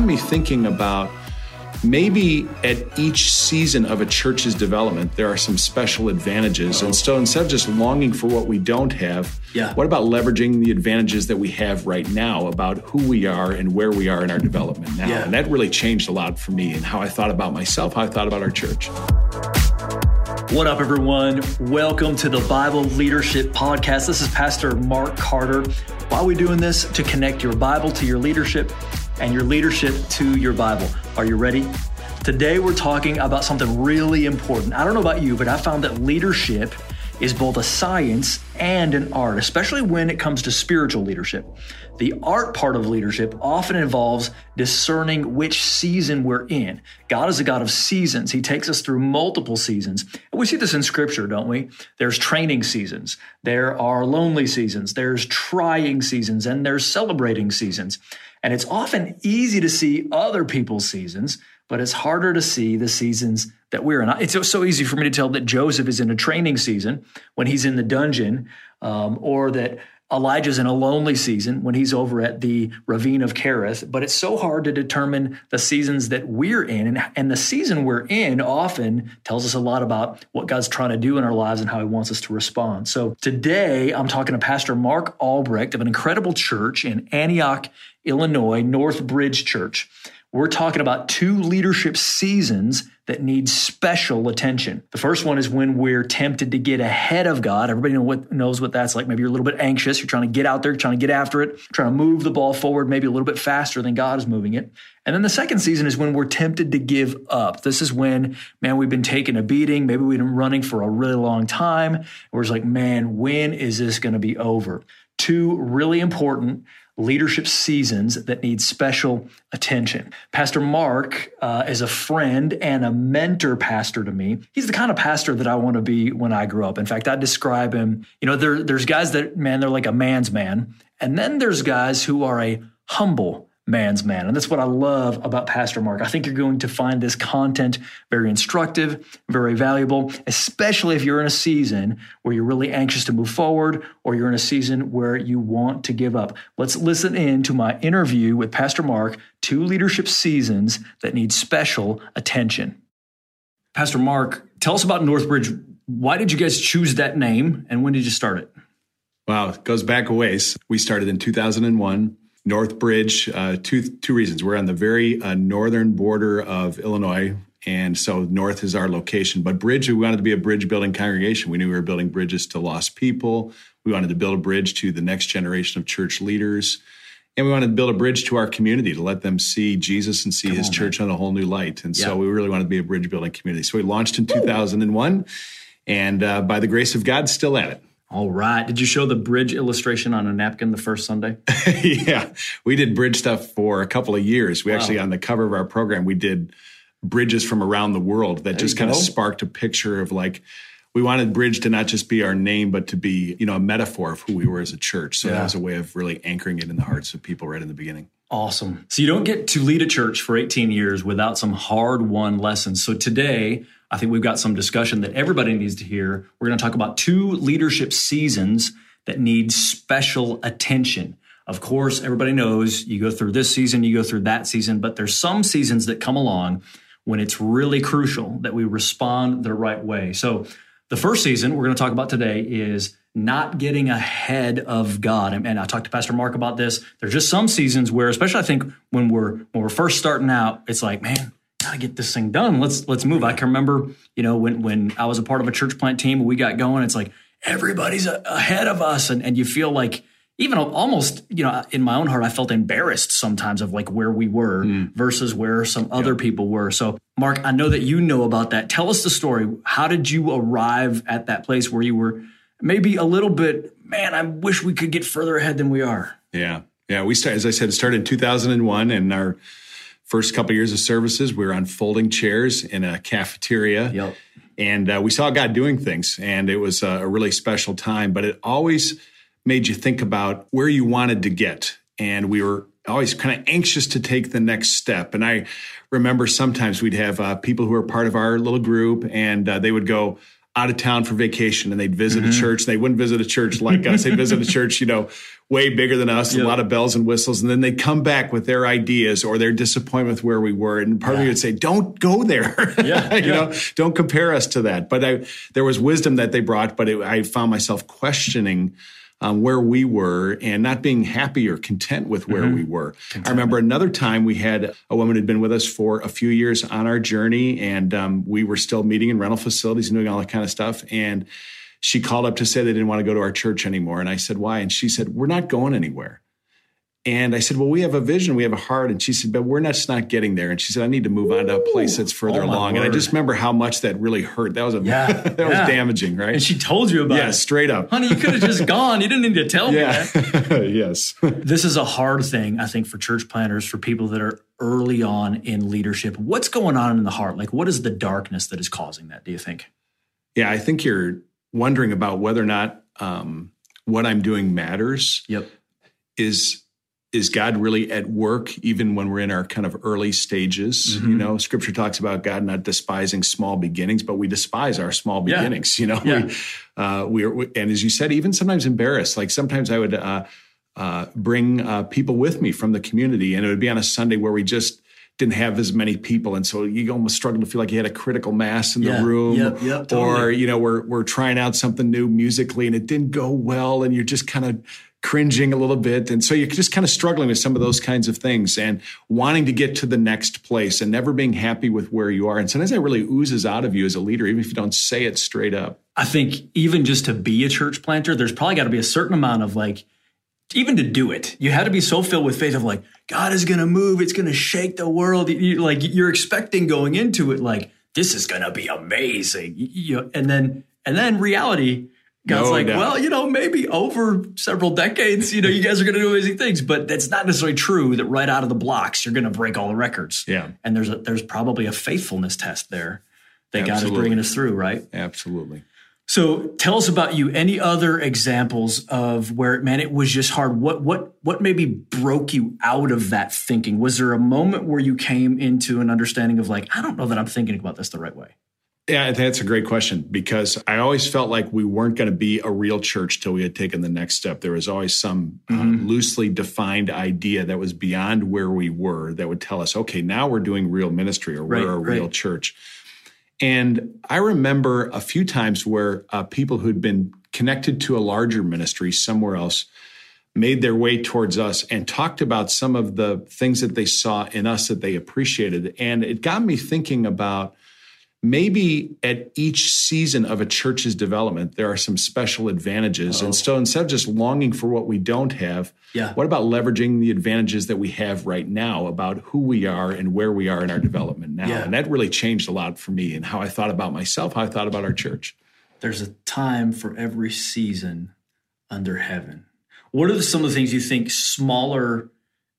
got me thinking about maybe at each season of a church's development, there are some special advantages. And so instead of just longing for what we don't have, Yeah. what about leveraging the advantages that we have right now about who we are and where we are in our development now? Yeah. And that really changed a lot for me and how I thought about myself, how I thought about our church. What up, everyone? Welcome to the Bible Leadership Podcast. This is Pastor Mark Carter. Why are we doing this? To connect your Bible to your leadership and your leadership to your Bible. Are you ready? Today, we're talking about something really important. I don't know about you, but I found that leadership is both a science and an art, especially when it comes to spiritual leadership. The art part of leadership often involves discerning which season we're in. God is a God of seasons. He takes us through multiple seasons. And we see this in scripture, don't we? There's training seasons, there are lonely seasons, there's trying seasons, and there's celebrating seasons. And it's often easy to see other people's seasons, but it's harder to see the seasons that we're in. It's so easy for me to tell that Joseph is in a training season when he's in the dungeon, um, or that Elijah's in a lonely season when he's over at the ravine of Kerith. But it's so hard to determine the seasons that we're in. And, and the season we're in often tells us a lot about what God's trying to do in our lives and how he wants us to respond. So today I'm talking to Pastor Mark Albrecht of an incredible church in Antioch, Illinois, North Bridge Church. We're talking about two leadership seasons that need special attention. The first one is when we're tempted to get ahead of God. Everybody know what, knows what that's like. Maybe you're a little bit anxious. You're trying to get out there, trying to get after it, trying to move the ball forward maybe a little bit faster than God is moving it. And then the second season is when we're tempted to give up. This is when, man, we've been taking a beating. Maybe we've been running for a really long time. We're just like, man, when is this going to be over? Two really important leadership seasons that need special attention. Pastor Mark uh, is a friend and a mentor pastor to me. He's the kind of pastor that I want to be when I grow up. In fact, I describe him, you know, there, there's guys that, man, they're like a man's man. And then there's guys who are a humble man's man. And that's what I love about Pastor Mark. I think you're going to find this content very instructive, very valuable, especially if you're in a season where you're really anxious to move forward or you're in a season where you want to give up. Let's listen in to my interview with Pastor Mark, two leadership seasons that need special attention. Pastor Mark, tell us about Northbridge. Why did you guys choose that name and when did you start it? Wow, it goes back a ways. We started in 2001. Northbridge, uh, two two reasons. We're on the very uh, northern border of Illinois, and so north is our location. But bridge, we wanted to be a bridge building congregation. We knew we were building bridges to lost people. We wanted to build a bridge to the next generation of church leaders, and we wanted to build a bridge to our community to let them see Jesus and see His on, church on a whole new light. And so we really wanted to be a bridge building community. So we launched in 2001, and uh, by the grace of God, still at it. All right. Did you show the bridge illustration on a napkin the first Sunday? yeah, we did bridge stuff for a couple of years. We actually, on the cover of our program, we did bridges from around the world that just kind of sparked a picture of like, we wanted bridge to not just be our name, but to be, you know, a metaphor of who we were as a church. So Yeah. that was a way of really anchoring it in the hearts of people right in the beginning. Awesome. So you don't get to lead a church for 18 years without some hard won lessons. So today, I think we've got some discussion that everybody needs to hear. We're going to talk about two leadership seasons that need special attention. Of course, everybody knows you go through this season, you go through that season, but there's some seasons that come along when it's really crucial that we respond the right way. So the first season we're going to talk about today is not getting ahead of God. And, and I talked to Pastor Mark about this. There's just some seasons where, especially I think when we're when we're first starting out, it's like, man, gotta get this thing done. Let's let's move. I can remember, you know, when when I was a part of a church plant team we got going, it's like everybody's a, ahead of us, and and you feel like even almost, you know, in my own heart, I felt embarrassed sometimes of like where we were hmm. versus where some other people were. So, Mark, I know that you know about that. Tell us the story. How did you arrive at that place where you were maybe a little bit, man, I wish we could get further ahead than we are? Yeah. Yeah. We started, as I said, started in 2001 and our first couple years of services, we were on folding chairs in a cafeteria. Yep. And uh, we saw God doing things, and it was a, a really special time. But it always made you think about where you wanted to get. And we were always kind of anxious to take the next step. And I remember sometimes we'd have uh, people who were part of our little group, and uh, they would go, out of town for vacation and they'd visit mm-hmm. a church. They wouldn't visit a church like us. They'd visit a church, you know, way bigger than us, a lot of bells and whistles. And then they'd come back with their ideas or their disappointment with where we were. And part yeah. of me would say, don't go there. Yeah, you know, don't compare us to that. But I, there was wisdom that they brought, but it, I found myself questioning um, where we were and not being happy or content with where mm-hmm. we were. Content. I remember another time we had a woman had been with us for a few years on our journey, and um, we were still meeting in rental facilities and doing all that kind of stuff. And she called up to say they didn't want to go to our church anymore. And I said, why? And she said, we're not going anywhere. And I said, Well, we have a vision, we have a heart. And she said, But we're not, not getting there. And she said, I need to move on to a place that's further oh along. Word. And I just remember how much that really hurt. That was a yeah, that yeah. was damaging, right? And she told you about yeah, it. straight up. Honey, you could have just gone. You didn't need to tell yeah. me that. yes. this is a hard thing, I think, for church planners, for people that are early on in leadership. What's going on in the heart? Like, what is the darkness that is causing that, do you think? Yeah, I think you're wondering about whether or not um, what I'm doing matters. Yep. Is is God really at work even when we're in our kind of early stages? Mm-hmm. You know, scripture talks about God not despising small beginnings, but we despise our small beginnings, yeah. you know, yeah. we, uh, we are, and as you said, even sometimes embarrassed, like sometimes I would, uh, uh, bring, uh, people with me from the community and it would be on a Sunday where we just, didn't have as many people, and so you almost struggled to feel like you had a critical mass in yeah, the room, yep, yep, totally. or you know we're we're trying out something new musically and it didn't go well, and you're just kind of cringing a little bit. And so you're just kind of struggling with some of those kinds of things and wanting to get to the next place and never being happy with where you are. And sometimes that really oozes out of you as a leader, even if you don't say it straight up. I think even just to be a church planter, there's probably got to be a certain amount of like, even to do it, you had to be so filled with faith of like, God is going to move. It's going to shake the world. You, like you're expecting going into it, like, this is going to be amazing. You, and then, and then reality, God's no like, doubt. well, you know, maybe over several decades, you know, you guys are going to do amazing things, but that's not necessarily true that right out of the blocks you're going to break all the records. Yeah, and there's a, there's probably a faithfulness test there that Absolutely. God is bringing us through, right? Absolutely. So tell us about you. Any other examples of where, man, it was just hard? What what what maybe broke you out of that thinking? Was there a moment where you came into an understanding of like, I don't know that I'm thinking about this the right way? Yeah, that's a great question because I always felt like we weren't going to be a real church till we had taken the next step. There was always some uh, mm-hmm. uh, loosely defined idea that was beyond where we were that would tell us, okay, now we're doing real ministry or right, we're a right. real church. And I remember a few times where uh, people who'd been connected to a larger ministry somewhere else made their way towards us and talked about some of the things that they saw in us that they appreciated. And it got me thinking about maybe at each season of a church's development, there are some special advantages. Oh. And so instead of just longing for what we don't have, yeah. what about leveraging the advantages that we have right now about who we are and where we are in our development now? Yeah. And that really changed a lot for me and how I thought about myself, how I thought about our church. There's a time for every season under heaven. What are some of the things you think smaller,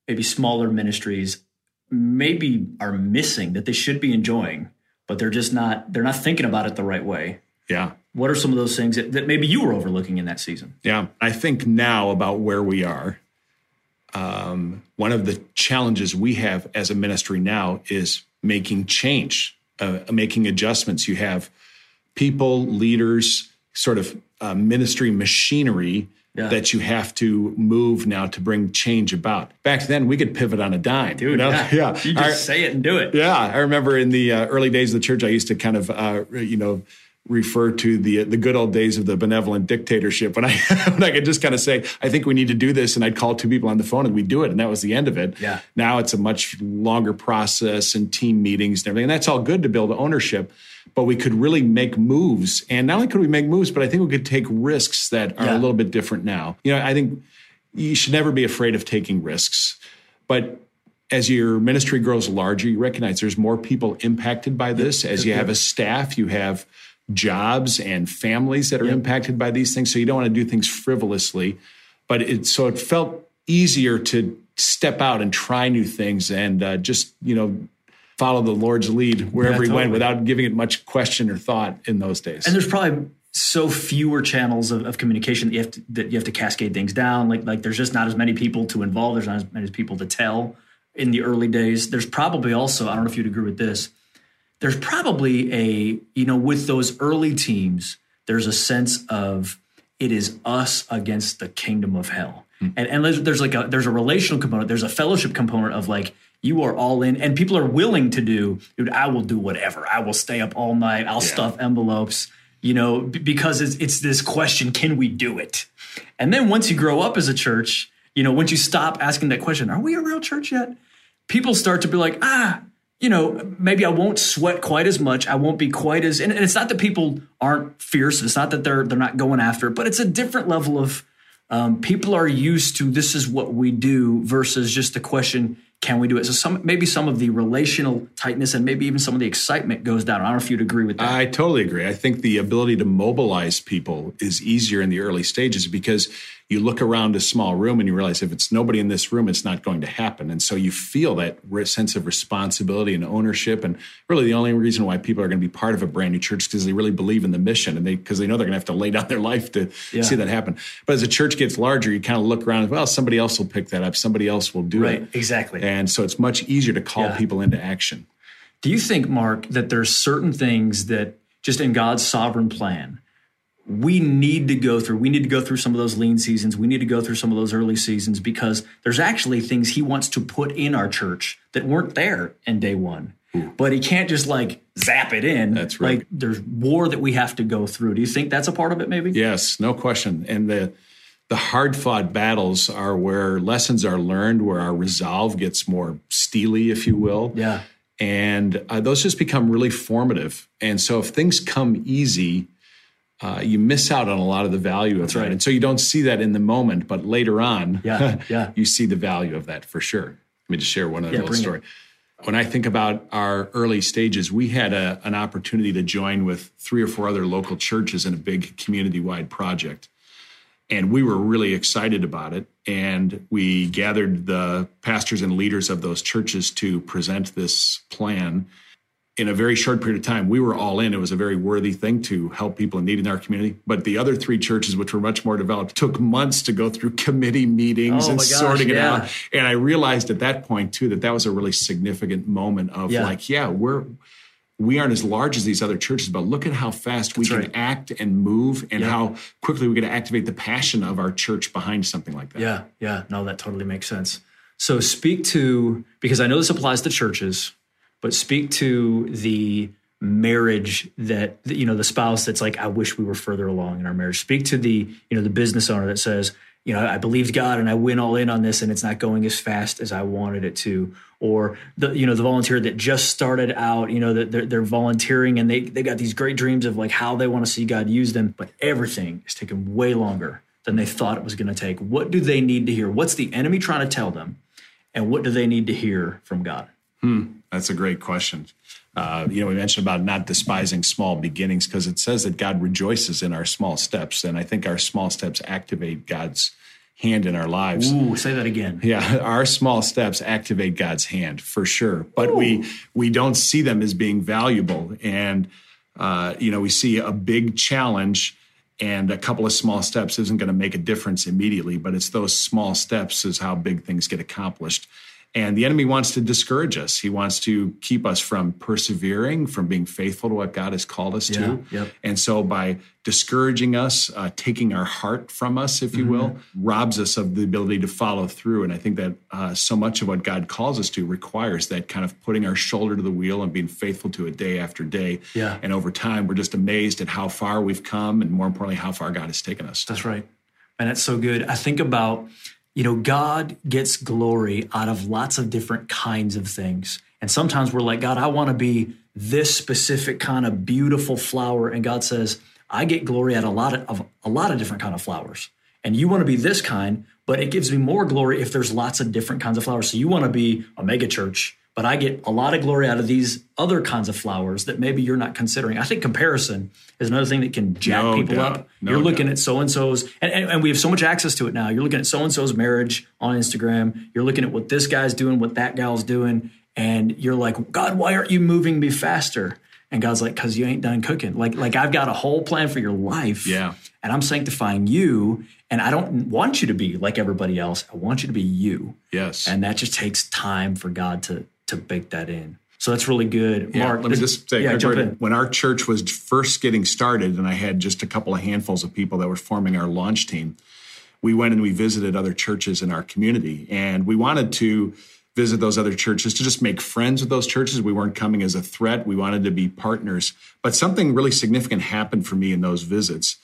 maybe smaller ministries maybe are missing that they should be enjoying? But they're just not they're not thinking about it the right way. Yeah. What are some of those things that, that maybe you were overlooking in that season? Yeah. I think now about where we are. Um, one of the challenges we have as a ministry now is making change, uh, making adjustments. You have people, leaders, sort of uh, ministry machinery yeah. that you have to move now to bring change about. Back then, we could pivot on a dime. Dude, you know? yeah. yeah. You just I, say it and do it. Yeah. I remember in the uh, early days of the church, I used to kind of, uh, you know, refer to the the good old days of the benevolent dictatorship when I when I could just kind of say I think we need to do this and I'd call two people on the phone and we'd do it and that was the end of it. Yeah. Now it's a much longer process and team meetings and everything and that's all good to build ownership but we could really make moves. And not only could we make moves, but I think we could take risks that are yeah. a little bit different now. You know, I think you should never be afraid of taking risks. But as your ministry grows larger, you recognize there's more people impacted by this. As you have a staff, you have jobs and families that are yep. impacted by these things. So you don't want to do things frivolously. But it so it felt easier to step out and try new things and uh, just you know follow the Lord's lead wherever yeah, totally. he went without giving it much question or thought in those days. And there's probably so fewer channels of, of communication that you have to that you have to cascade things down. Like like there's just not as many people to involve. There's not as many people to tell in the early days. There's probably also I don't know if you'd agree with this. there's probably a, you know, with those early teams, there's a sense of it is us against the kingdom of hell. Hmm. And, and there's, there's like a there's a relational component, there's a fellowship component of like you are all in, and people are willing to do. Dude, I will do whatever. I will stay up all night. I'll stuff envelopes. You know, b- because it's it's this question: Can we do it? And then once you grow up as a church, you know, once you stop asking that question, are we a real church yet? People start to be like, ah, you know, maybe I won't sweat quite as much. I won't be quite as, and, and it's not that people aren't fierce. It's not that they're they're not going after it, but it's a different level of um, people are used to this is what we do versus just the question can we do it? So some maybe some of the relational tightness and maybe even some of the excitement goes down. I don't know if you'd agree with that. I totally agree. I think the ability to mobilize people is easier in the early stages because you look around a small room and you realize if it's nobody in this room, it's not going to happen. And so you feel that sense of responsibility and ownership. And really, the only reason why people are going to be part of a brand new church is because they really believe in the mission and they because they know they're going to have to lay down their life to Yeah. see that happen. But as a church gets larger, you kind of look around. And well, somebody else will pick that up. Somebody else will do it. right it. exactly And so it's much easier to call Yeah. people into action. Do you think, Mark, that there's certain things that just in God's sovereign plan, we need to go through? We need to go through some of those lean seasons. We need to go through some of those early seasons because there's actually things He wants to put in our church that weren't there in day one. But He can't just like zap it in. That's right. Like there's war that we have to go through. Do you think that's a part of it, maybe? Yes, no question. And the the hard fought battles are where lessons are learned, where our resolve gets more steely, if you will. Yeah. And uh, those just become really formative. And so if things come easy, uh, you miss out on a lot of the value of that. right. And so you don't see that in the moment, but later on, Yeah, yeah. you see the value of that for sure. Let me just share one other Yeah, little bring it. story. When I think about our early stages, we had a, an opportunity to join with three or four other local churches in a big community wide project. And we were really excited about it. And we gathered the pastors and leaders of those churches to present this plan in a very short period of time. We were all in. It was a very worthy thing to help people in need in our community. But the other three churches, which were much more developed, took months to go through committee meetings Oh and gosh, sorting it yeah. out. And I realized at that point too that that was a really significant moment of Yeah. like, yeah, we're we aren't as large as these other churches, but look at how fast we That's can act and move, and Yeah. how quickly we can activate the passion of our church behind something like that. Yeah, yeah. No, that totally makes sense. So speak to because I know this applies to churches, but speak to the marriage that you know the spouse that's like I wish we were further along in our marriage. Speak to the you know the business owner that says you know I believed God and I went all in on this and it's not going as fast as I wanted it to. Or the you know the volunteer that just started out, you know that they're, they're volunteering and they they got these great dreams of like how they want to see God use them, but everything is taking way longer than they thought it was going to take. What do they need to hear? What's the enemy trying to tell them? And what do they need to hear from God? That's a great question. Uh, you know, we mentioned about not despising small beginnings because it says that God rejoices in our small steps. And I think our small steps activate God's hand in our lives. Ooh, say that again. Yeah, our small steps activate God's hand for sure, but we we don't see them as being valuable. And uh, you know, we see a big challenge, and a couple of small steps isn't going to make a difference immediately. But it's those small steps is how big things get accomplished. And the enemy wants to discourage us. He wants to keep us from persevering, from being faithful to what God has called us Yeah, to. yep. And so by discouraging us, uh, taking our heart from us, if you Mm-hmm. will, robs us of the ability to follow through. And I think that uh, so much of what God calls us to requires that kind of putting our shoulder to the wheel and being faithful to it day after day. Yeah. And over time, we're just amazed at how far we've come and more importantly, how far God has taken us. That's right. And that's so good. I think about, you know, God gets glory out of lots of different kinds of things. And sometimes we're like, God, I want to be this specific kind of beautiful flower. And God says, I get glory out of a lot of, of a lot of different kind of flowers. And you want to be this kind, but it gives me more glory if there's lots of different kinds of flowers. So you want to be a mega church, but I get a lot of glory out of these other kinds of flowers that maybe you're not considering. I think comparison is another thing that can jack No people doubt. up. No you're looking doubt. at so and so's, and, and, we have so much access to it now. You're looking at so and so's marriage on Instagram. You're looking at what this guy's doing, what that gal's doing, and you're like, God, why aren't you moving me faster? And God's like, because you ain't done cooking. Like, like I've got a whole plan for your life. Yeah. And I'm sanctifying you. And I don't want you to be like everybody else. I want you to be you. Yes. And that just takes time for God to to bake that in. So that's really good. Yeah, Mark, let me just say, yeah, jump in. when our church was first getting started, and I had just a couple of handfuls of people that were forming our launch team, we went and we visited other churches in our community, and we wanted to visit those other churches to just make friends with those churches. We weren't coming as a threat. We wanted to be partners. But something really significant happened for me in those visits.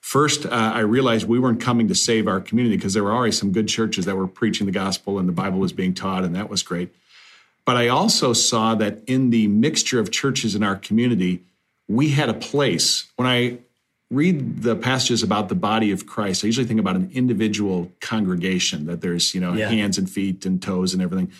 First, uh, I realized we weren't coming to save our community because there were already some good churches that were preaching the gospel and the Bible was being taught, and that was great. But I also saw that in the mixture of churches in our community, we had a place. When I read the passages about the body of Christ, I usually think about an individual congregation that there's, you know, yeah. hands and feet and toes and everything.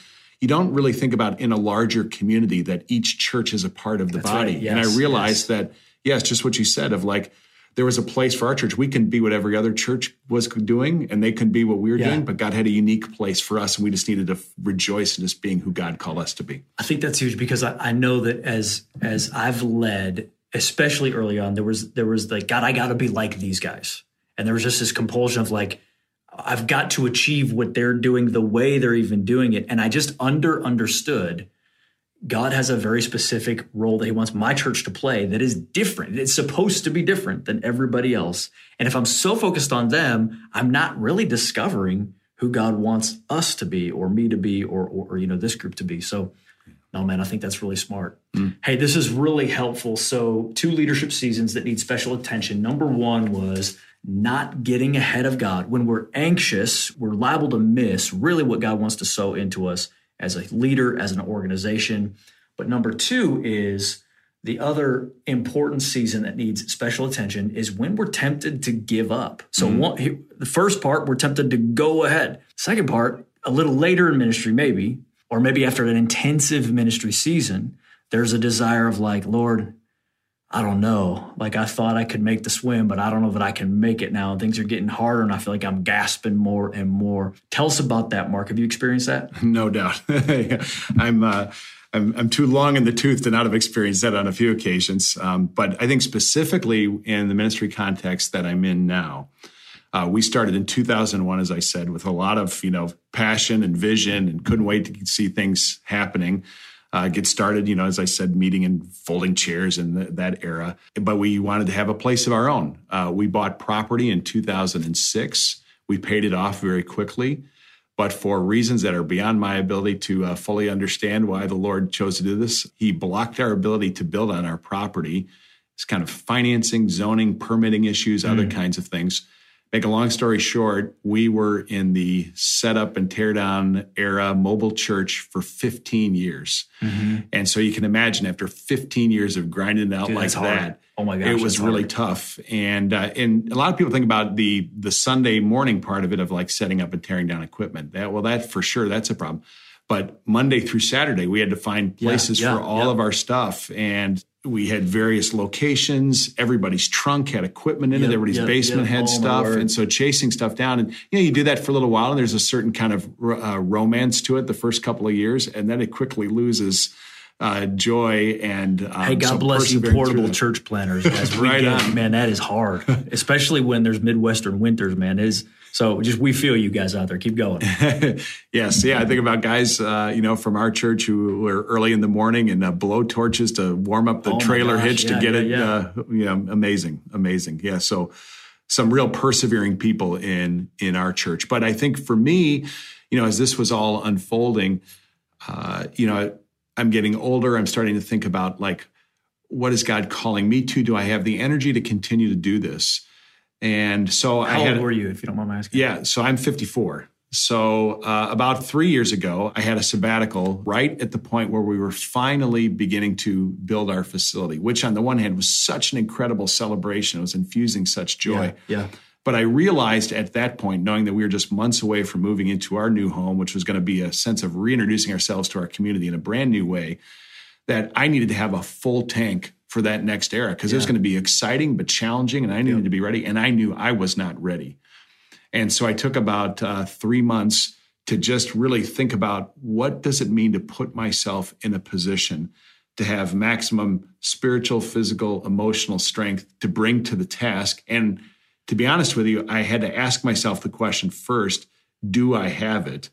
You don't really think about in a larger community that each church is a part of the That's body. Right. Yes. And I realized yes. that, yes, just what you said of like, there was a place for our church. We can be what every other church was doing, and they can be what we were yeah. doing, but God had a unique place for us, and we just needed to rejoice in just being who God called us to be. I think that's huge because I, I know that as as I've led, especially early on, there was there was like, God, I gotta be like these guys. And there was just this compulsion of like, I've got to achieve what they're doing the way they're even doing it. And I just under understood God has a very specific role that He wants my church to play that is different. It's supposed to be different than everybody else. And if I'm so focused on them, I'm not really discovering who God wants us to be, or me to be, or, or, or you know this group to be. So, no, man, I think that's really smart. Mm. Hey, this is really helpful. So, two leadership seasons that need special attention. Number one was not getting ahead of God. When we're anxious, we're liable to miss really what God wants to sow into us as a leader, as an organization. But number two is the other important season that needs special attention is when we're tempted to give up. So mm-hmm. one, the first part, we're tempted to go ahead. Second part, a little later in ministry, maybe, or maybe after an intensive ministry season, there's a desire of like, Lord, I don't know. Like I thought I could make the swim, but I don't know that I can make it now. Things are getting harder and I feel like I'm gasping more and more. Tell us about that, Mark. Have you experienced that? No doubt. I'm, uh, I'm, I'm too long in the tooth to not have experienced that on a few occasions. Um, but I think specifically in the ministry context that I'm in now, uh, we started in 2001, as I said, with a lot of you know passion and vision, and couldn't wait to see things happening uh, get started, you know, as I said, meeting in folding chairs in the, that era. But we wanted to have a place of our own. Uh, we bought property in 2006. We paid it off very quickly. But for reasons that are beyond my ability to uh, fully understand why the Lord chose to do this, He blocked our ability to build on our property. It's kind of financing, zoning, permitting issues, mm. other kinds of things. Make a long story short, we were in the setup and teardown era mobile church for 15 years. Mm-hmm. And so you can imagine after 15 years of grinding it out Dude, like that, oh my gosh, it was really hard. tough. And uh, and a lot of people think about the the Sunday morning part of it of like setting up and tearing down equipment. That well, that for sure that's a problem. But Monday through Saturday, we had to find places yeah, yeah, for all yeah. of our stuff. And we had various locations. Everybody's trunk had equipment in yep, it. Everybody's yep, basement yep. had stuff, and so chasing stuff down. And you know, you do that for a little while, and there's a certain kind of uh, romance to it the first couple of years, and then it quickly loses. Uh, joy and um, hey, God bless you, portable church planners. Guys. right on. man, that is hard, especially when there's midwestern winters. Man, it is so just we feel you guys out there. Keep going. yes, yeah. I think about guys, uh, you know, from our church who were early in the morning and uh, blow torches to warm up the oh trailer gosh, hitch yeah, to get yeah, it. Yeah. Uh, yeah, amazing, amazing. Yeah, so some real persevering people in in our church. But I think for me, you know, as this was all unfolding, uh, you know, I'm getting older. I'm starting to think about like, what is God calling me to? Do I have the energy to continue to do this? And so How I had, old were you, if you don't mind my asking? Yeah, so I'm 54. So uh, about three years ago, I had a sabbatical right at the point where we were finally beginning to build our facility, which on the one hand was such an incredible celebration. It was infusing such joy. Yeah. yeah. But I realized at that point, knowing that we were just months away from moving into our new home, which was going to be a sense of reintroducing ourselves to our community in a brand new way, that I needed to have a full tank for that next era because yeah. it was going to be exciting but challenging, and I needed yep. to be ready. And I knew I was not ready. And so I took about uh, three months to just really think about what does it mean to put myself in a position to have maximum spiritual, physical, emotional strength to bring to the task. And to be honest with you, I had to ask myself the question first: Do I have it?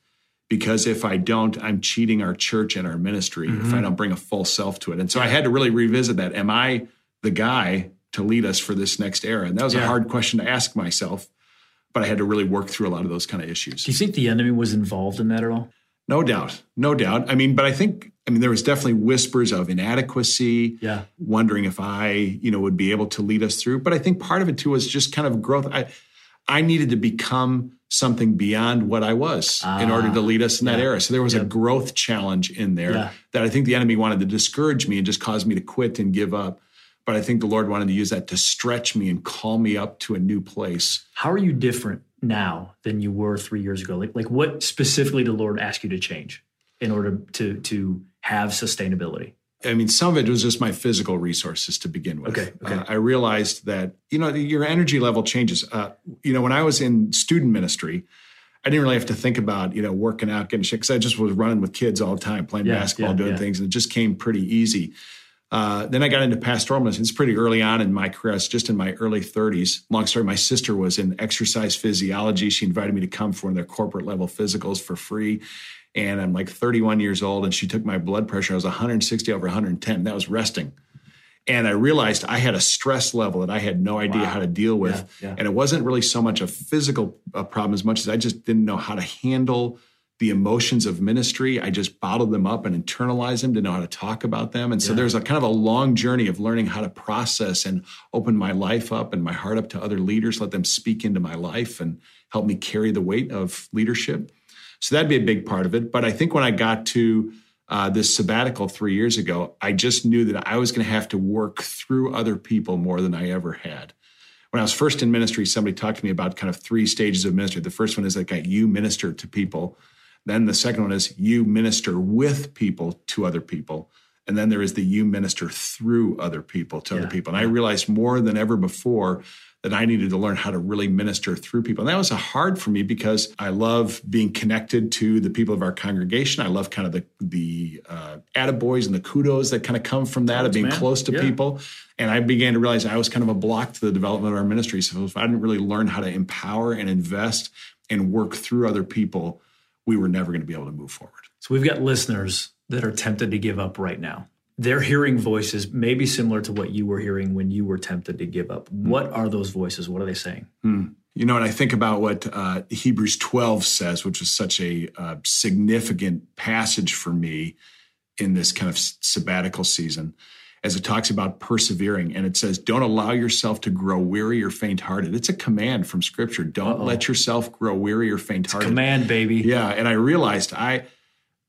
Because if I don't, I'm cheating our church and our ministry mm-hmm. if I don't bring a full self to it. And so I had to really revisit that. Am I the guy to lead us for this next era? And that was yeah. a hard question to ask myself, but I had to really work through a lot of those kind of issues. Do you think the enemy was involved in that at all? No doubt. No doubt. I mean, but I think I mean there was definitely whispers of inadequacy, yeah. wondering if I, you know, would be able to lead us through. But I think part of it too was just kind of growth. I I needed to become something beyond what I was ah, in order to lead us in yeah. that era. So there was yep. a growth challenge in there yeah. that I think the enemy wanted to discourage me and just cause me to quit and give up. But I think the Lord wanted to use that to stretch me and call me up to a new place. How are you different now than you were three years ago? Like, like what specifically did the Lord ask you to change in order to to have sustainability? I mean, some of it was just my physical resources to begin with. Okay. okay. Uh, I realized that, you know, your energy level changes. Uh, you know, when I was in student ministry, I didn't really have to think about, you know, working out, getting shit, because I just was running with kids all the time, playing yeah, basketball, yeah, doing yeah. things, and it just came pretty easy. Uh, then I got into pastoral ministry. It's pretty early on in my career. It's just in my early 30s. Long story, my sister was in exercise physiology. She invited me to come for one of their corporate level physicals for free and I'm like 31 years old, and she took my blood pressure. I was 160 over 110. That was resting. And I realized I had a stress level that I had no idea wow. how to deal with. Yeah, yeah. And it wasn't really so much a physical uh, problem as much as I just didn't know how to handle the emotions of ministry. I just bottled them up and internalized them, didn't know how to talk about them. And so yeah. there's a kind of a long journey of learning how to process and open my life up and my heart up to other leaders, let them speak into my life and help me carry the weight of leadership. So that'd be a big part of it. But I think when I got to uh, this sabbatical three years ago, I just knew that I was going to have to work through other people more than I ever had. When I was first in ministry, somebody talked to me about kind of three stages of ministry. The first one is like you minister to people. Then the second one is you minister with people to other people. And then there is the you minister through other people to yeah. other people. And I realized more than ever before that I needed to learn how to really minister through people. And that was hard for me because I love being connected to the people of our congregation. I love kind of the the uh, attaboys and the kudos that kind of come from that Thanks, of being man. close to yeah. people. And I began to realize I was kind of a block to the development of our ministry. So if I didn't really learn how to empower and invest and work through other people, we were never going to be able to move forward. So we've got listeners that are tempted to give up right now they're hearing voices maybe similar to what you were hearing when you were tempted to give up. Mm. What are those voices? What are they saying? Mm. You know, and I think about what uh, Hebrews 12 says, which is such a uh, significant passage for me in this kind of sabbatical season, as it talks about persevering. And it says, Don't allow yourself to grow weary or faint hearted. It's a command from scripture. Don't Uh-oh. let yourself grow weary or faint hearted. Command, baby. Yeah. And I realized I,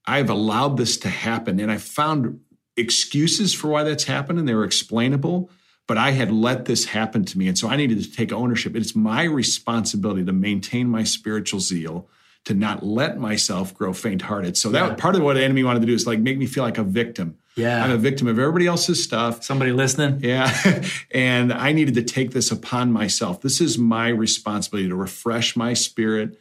I've allowed this to happen. And I found excuses for why that's happened and they were explainable, but I had let this happen to me. And so I needed to take ownership. It's my responsibility to maintain my spiritual zeal, to not let myself grow faint hearted. So that yeah. part of what the enemy wanted to do is like make me feel like a victim. Yeah. I'm a victim of everybody else's stuff. Somebody listening? Yeah. and I needed to take this upon myself. This is my responsibility to refresh my spirit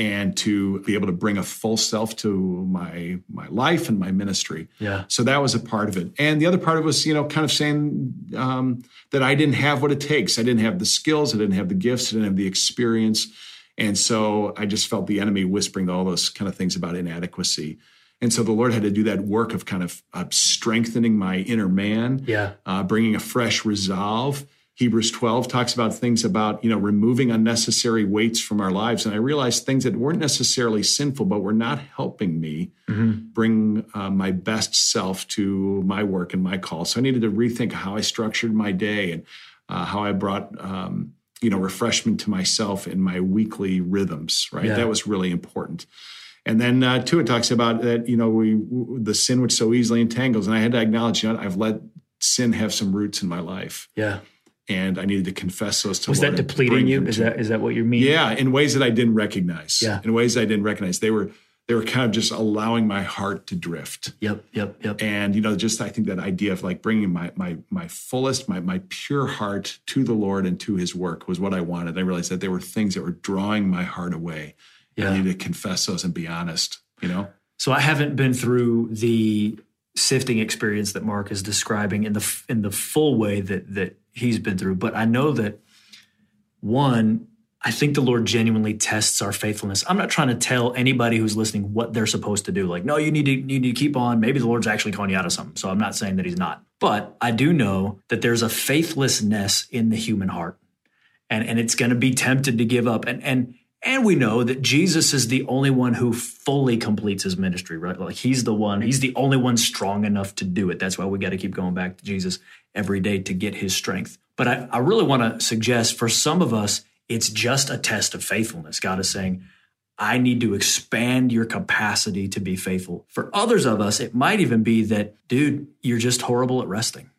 and to be able to bring a full self to my my life and my ministry. Yeah. So that was a part of it, and the other part of it was, you know, kind of saying um, that I didn't have what it takes. I didn't have the skills. I didn't have the gifts. I didn't have the experience, and so I just felt the enemy whispering all those kind of things about inadequacy. And so the Lord had to do that work of kind of uh, strengthening my inner man, yeah, uh, bringing a fresh resolve Hebrews 12 talks about things about, you know, removing unnecessary weights from our lives. And I realized things that weren't necessarily sinful, but were not helping me mm-hmm. bring uh, my best self to my work and my call. So I needed to rethink how I structured my day and uh, how I brought, um, you know, refreshment to myself in my weekly rhythms, right? Yeah. That was really important. And then uh, too, it talks about that, you know, we, the sin which so easily entangles. And I had to acknowledge, you know, I've let sin have some roots in my life. Yeah and I needed to confess those to Was Lord that depleting you? Is that is that what you mean? Yeah, in ways that I didn't recognize. Yeah. In ways I didn't recognize. They were they were kind of just allowing my heart to drift. Yep, yep, yep. And you know, just I think that idea of like bringing my my my fullest, my my pure heart to the Lord and to His work was what I wanted. I realized that there were things that were drawing my heart away. Yeah. I needed to confess those and be honest. You know. So I haven't been through the sifting experience that Mark is describing in the in the full way that that he's been through. But I know that one, I think the Lord genuinely tests our faithfulness. I'm not trying to tell anybody who's listening what they're supposed to do. Like, no, you need to you need to keep on. Maybe the Lord's actually calling you out of something. So I'm not saying that He's not. But I do know that there's a faithlessness in the human heart. And, and it's going to be tempted to give up. And, and, and we know that Jesus is the only one who fully completes his ministry, right? Like he's the one, he's the only one strong enough to do it. That's why we got to keep going back to Jesus every day to get his strength. But I, I really want to suggest for some of us, it's just a test of faithfulness. God is saying, I need to expand your capacity to be faithful. For others of us, it might even be that, dude, you're just horrible at resting.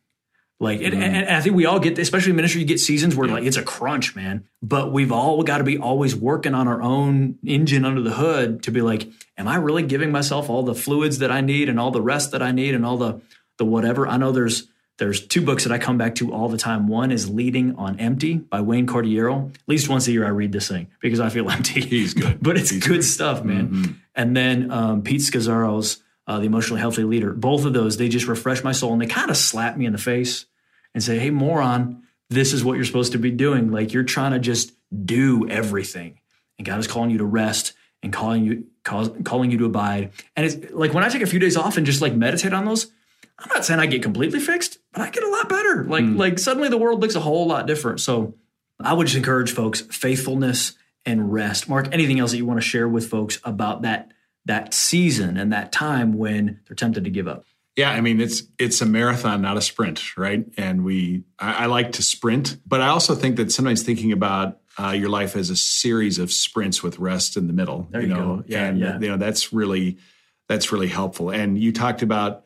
Like, mm-hmm. and, and, I think we all get, especially in ministry, you get seasons where yeah. like it's a crunch, man. But we've all got to be always working on our own engine under the hood to be like, am I really giving myself all the fluids that I need and all the rest that I need and all the the whatever? I know there's there's two books that I come back to all the time. One is Leading on Empty by Wayne Cordeiro. At least once a year I read this thing because I feel empty. He's good. but it's He's good, good, stuff, man. Mm-hmm. And then um, Pete Scazzero's uh, The Emotionally Healthy Leader. Both of those, they just refresh my soul and they kind of slap me in the face and say, hey, moron, this is what you're supposed to be doing. Like you're trying to just do everything. And God is calling you to rest and calling you call, calling you to abide. And it's like when I take a few days off and just like meditate on those, I'm not saying I get completely fixed, but I get a lot better. Like mm. like suddenly the world looks a whole lot different. So I would just encourage folks faithfulness and rest. Mark, anything else that you want to share with folks about that that season and that time when they're tempted to give up? Yeah, I mean it's it's a marathon, not a sprint, right? And we I, I like to sprint, but I also think that sometimes thinking about uh, your life as a series of sprints with rest in the middle, there you, you know, go. Yeah, and yeah. you know that's really that's really helpful. And you talked about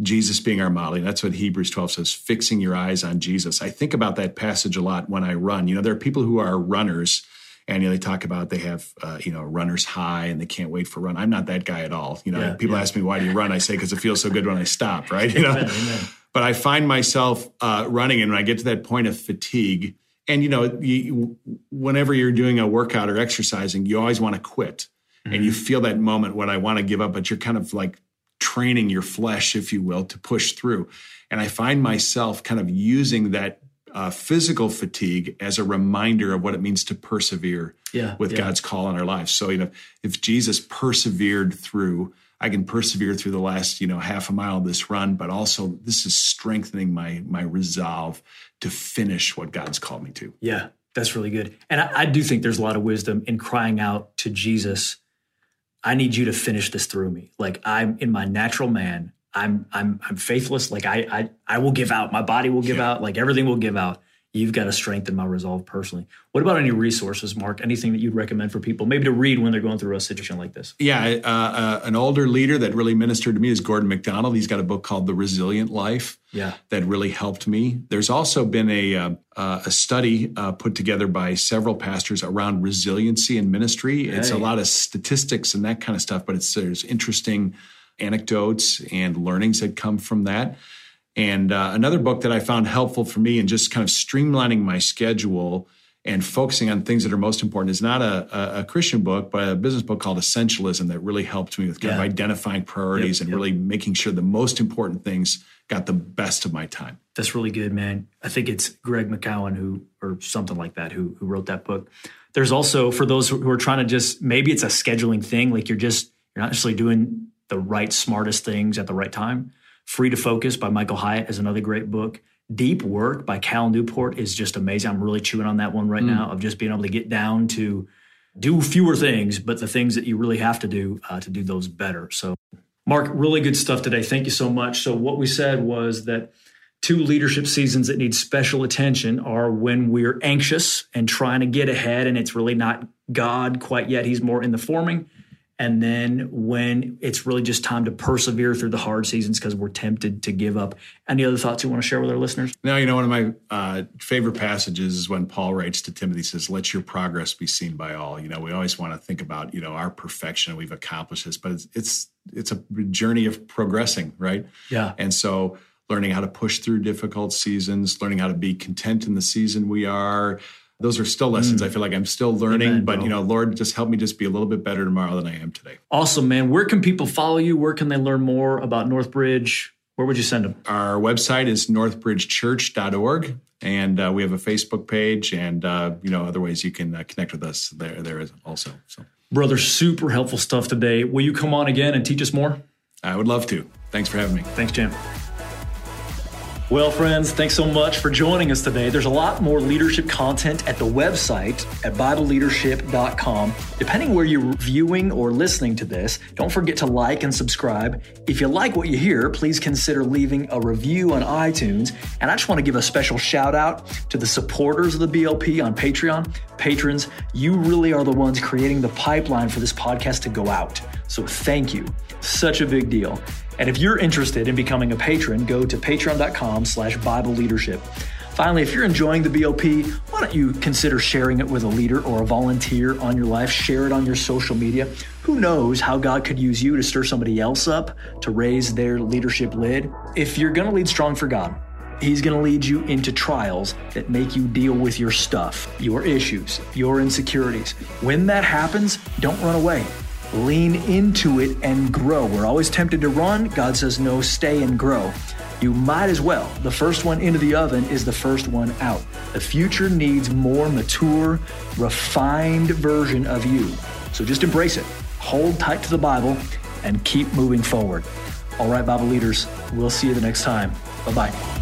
Jesus being our model. And That's what Hebrews 12 says, fixing your eyes on Jesus. I think about that passage a lot when I run. You know, there are people who are runners and you know, they talk about they have, uh, you know, runner's high and they can't wait for run. I'm not that guy at all. You know, yeah, people yeah. ask me, why do you run? I say, because it feels so good when I stop, right? You know, amen, amen. but I find myself uh, running and when I get to that point of fatigue, and you know, you, whenever you're doing a workout or exercising, you always want to quit. Mm-hmm. And you feel that moment when I want to give up, but you're kind of like training your flesh, if you will, to push through. And I find myself kind of using that uh, physical fatigue as a reminder of what it means to persevere yeah, with yeah. God's call in our lives. So, you know, if Jesus persevered through, I can persevere through the last, you know, half a mile of this run, but also this is strengthening my my resolve to finish what God's called me to. Yeah, that's really good. And I, I do think there's a lot of wisdom in crying out to Jesus I need you to finish this through me. Like I'm in my natural man. I'm I'm I'm faithless. Like I I I will give out. My body will give yeah. out. Like everything will give out. You've got to strengthen my resolve personally. What about any resources, Mark? Anything that you'd recommend for people, maybe to read when they're going through a situation like this? Yeah, uh, uh, an older leader that really ministered to me is Gordon MacDonald. He's got a book called The Resilient Life. Yeah, that really helped me. There's also been a uh, uh a study uh, put together by several pastors around resiliency in ministry. Hey. It's a lot of statistics and that kind of stuff, but it's there's interesting anecdotes and learnings that come from that. And uh, another book that I found helpful for me in just kind of streamlining my schedule and focusing on things that are most important is not a, a, Christian book, but a business book called Essentialism that really helped me with kind yeah. of identifying priorities yep, and yep. really making sure the most important things got the best of my time. That's really good, man. I think it's Greg McKeown who, or something like that, who who wrote that book. There's also for those who are trying to just maybe it's a scheduling thing, like you're just you're not necessarily doing the right smartest things at the right time. Free to Focus by Michael Hyatt is another great book. Deep Work by Cal Newport is just amazing. I'm really chewing on that one right mm. now of just being able to get down to do fewer things, but the things that you really have to do uh, to do those better. So, Mark, really good stuff today. Thank you so much. So, what we said was that two leadership seasons that need special attention are when we're anxious and trying to get ahead, and it's really not God quite yet. He's more in the forming and then when it's really just time to persevere through the hard seasons because we're tempted to give up. Any other thoughts you want to share with our listeners? No, you know, one of my uh, favorite passages is when Paul writes to Timothy, says, "Let your progress be seen by all." You know, we always want to think about you know our perfection, we've accomplished this, but it's it's, it's a journey of progressing, right? Yeah, and so learning how to push through difficult seasons, learning how to be content in the season we are those are still lessons mm. I feel like I'm still learning. Amen, but you know, Lord, just help me just be a little bit better tomorrow than I am today. Awesome, man. Where can people follow you? Where can they learn more about Northbridge? where would you send them? Our website is northbridgechurch.org, and uh, we have a Facebook page, and uh, you know other ways you can uh, connect with us there. There is also. So, brother, super helpful stuff today. Will you come on again and teach us more? I would love to. Thanks for having me. Thanks, Jim. Well, friends, thanks so much for joining us today. There's a lot more leadership content at the website at BibleLeadership.com. Depending where you're viewing or listening to this, don't forget to like and subscribe. If you like what you hear, please consider leaving a review on iTunes. And I just want to give a special shout out to the supporters of the BLP on Patreon. Patrons, you really are the ones creating the pipeline for this podcast to go out. So thank you. Such a big deal. And if you're interested in becoming a patron, go to patreon.com slash Bible leadership. Finally, if you're enjoying the BLP, why don't you consider sharing it with a leader or a volunteer on your life? Share it on your social media. Who knows how God could use you to stir somebody else up to raise their leadership lid? If you're going to lead strong for God, He's going to lead you into trials that make you deal with your stuff, your issues, your insecurities. When that happens, don't run away lean into it and grow. We're always tempted to run. God says, no, stay and grow. You might as well. The first one into the oven is the first one out. The future needs more mature, refined version of you. So just embrace it. Hold tight to the Bible and keep moving forward. All right, Bible leaders, we'll see you the next time. Bye bye.